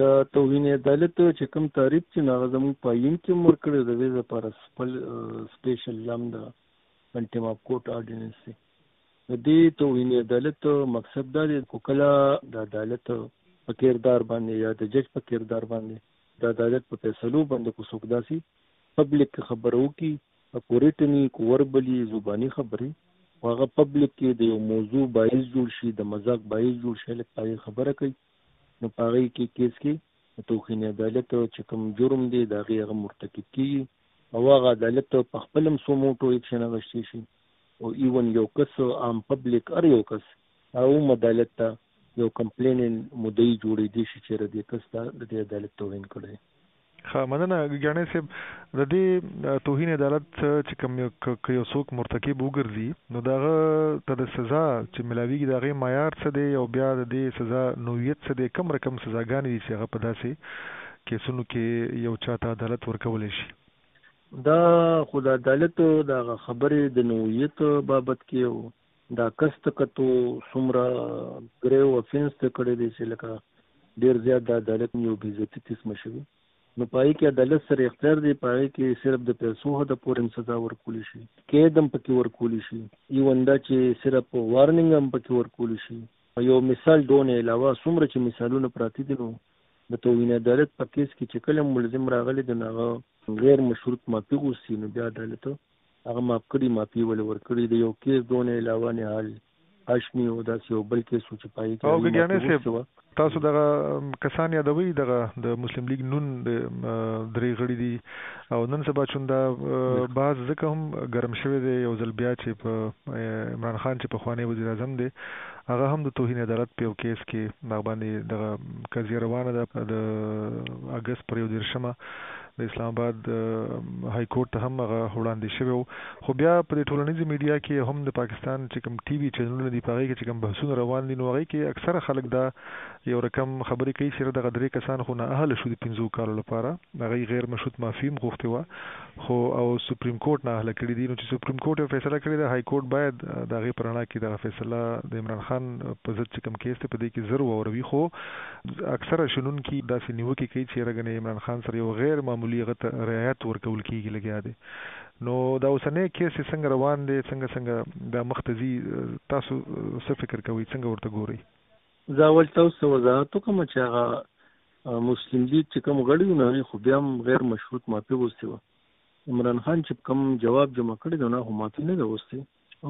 د توهین عدالت چې کوم تعریف چې ناغه زموږ په پاین کې مور کړی د دې لپاره خپل سپیشل لام د انټیم اپ کوټ اورډیننس دی د دې توهین عدالت مقصد دا دی کوکلا د عدالت په کردار باندې یا د جج په کردار باندې د عدالت په فیصلو باندې کو څوک داسي پبلک خبرو کی پوریټنی کو وربلی زبانی خبرې. هغه پبلک کې د یو موضوع باعث جوړ شي، د مزاق باعث جوړ شي، لکه خبره کوي. نو پاغي کې کیس کې توخین عدالت چې کوم جرم دی دا غي هغه مرتکب کی او هغه عدالت په خپل سوموټو اکشن غشتي شي. او ایون یو کس، عام پبلک ار یو کس او عدالت ته یو کمپلین مدعی جوړې دي چې ردی کس ته د عدالت توهین کړی. مننه ګڼې سه د دې توهین عدالت چې کوم یو څوک مرتکب وګرځي، نو داغه ته د سزا چې ملاویږي دغه معیار څه دی او بیا د دې سزا نوعیت څه دی، کم رقم سزاګانې دي چې هغه په داسې کیسونو کې یو چاته عدالت ورکول شي. دا خود عدالت دا خبرې د نوعیت بابت کې دا کست کتو سمرا ګریو افنس ته کړی دی چې لکه ډیر زیات د عدالت یو بیزتی قسم شوی نو پای کې عدالت سره اختیار دی پای کې صرف د پیسو د پورې سزا ورکول شي. کې دم پکې ورکول شي. یو انده چې صرف وارننګ هم پکې ورکول شي. یو مثال دونه علاوه څومره چې مثالونه پراتی دي نو د توهین عدالت په کیس کې چې کله ملزم راغلی د ناغه غیر مشروط معافي غوښتي. نو بیا عدالت هغه معاف کړي معافي ول ورکړي؟ د یو کیس دونه علاوه نه حال هاشمي او داسې یو بل کې سوچ پای کې تاسو دغه کسان یادوي دغه د مسلم لیگ نون د درې غړي دي. او نن سبا چوندا بعض ځکه هم ګرم شوی دی یو ځل بیا چې په عمران خان چې په خوانې وزیر اعظم دی هغه هم د توهین عدالت په یو کیس کې باندې دغه قضیه روانه ده. د اگست پر یو دیرشمه د اسلام آباد های کورټ ته هم هغه وړاندې شوی خو بیا په ټولنیزي میډیا کې هم د پاکستان چې کوم ټي وي چینلونه دي پاره کې چې کوم بحثونه روان دي، نو هغه کې اکثره خلک دا یو رقم خبرې کوي چې دغه درې کسان خو نه اهل شو د پنځو کالو لپاره. هغه غیر مشروط معافیم غوښته و خو او سپریم کورټ نه اهل کړی دي. نو چې سپریم کورټ یو فیصله کړی دی های کورټ باید د هغه پرانا کې د فیصله د عمران خان په ضد چې کوم کیس ته په دې کې زر وروي خو اکثره شنن کې داسې نیوکه کوي چې رغنه عمران خان سره یو غیر معمول معمولی غته رعایت ورکول کیږي لګیا دی. نو دا اوسنۍ کیس څنګه روان دي څنګه څنګه د مختزي تاسو څه فکر کوئ؟ څنګه ورته ګورئ؟ زه اول تاسو وضاحت کوم چې هغه مسلم لیگ چې کوم غړي نه خو بیا هم غیر مشروط معافي وستي و عمران خان چې کوم جواب جمع کړی دا نه هم معافي نه وستي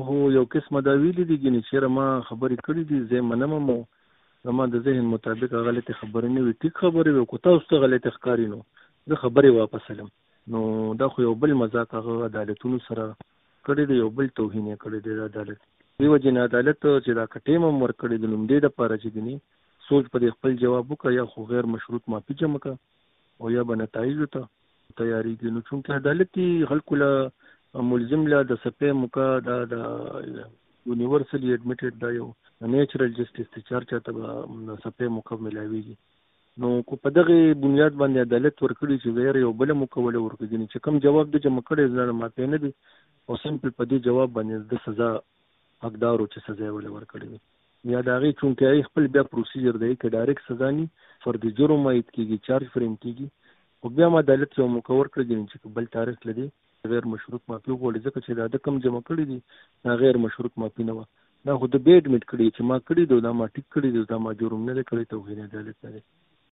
هو، یو قسم دا ویلي دي چې چیرې ما خبرې کړې دي، زه منم مو زما د ذهن مطابق غلطي خبرې نه وي ټیک خبرې وکړه تاسو ته غلطي ښکاری نو. زه خبرې واپس لم نو دا خو یو بل مزاق هغه عدالتونو سره کړی دی، یو بل توهین کړی دی عدالت. دیو جن عدالت چې دا کټیم مر کړی د نوم دې د پاره چې دني سوچ پر خپل جواب وکړه، یا خو غیر مشروط معافي جمع کا او یا بنتایج ته تیاری کې نو چې عدالتي خلکو له ملزم، له د سپې موکا دا د یونیورسلی اډمیټډ دا یو نیچرل جسټیس ته چارچا ته سپې موکا ملاويږي نو کو په دغه بنیاد باندې عدالت ورکړي چې غیر یو بل مکوله ورکړي چې کم جواب د جمع کړي ځنه ماته نه دي. او سمپل په دې جواب باندې د سزا حقدارو چې سزا ول ورکړي یا دا غي چونکه ای خپل بیا پروسیجر دی کې ډایرکټ سزا ني فر د جرم ایت کیږي چارج فریم کیږي. او بیا ما عدالت یو مکور کړی یعنی چې بل تاریخ لدی غیر مشروط مافي غوړي ځکه چې دا د کم جمع کړي دي غیر مشروط مافي نه و دا خو د بیډ میټ کړي چې ما کړی دا ما ټیک کړی دا ما جرم نه کړی ته غیر عدالت نه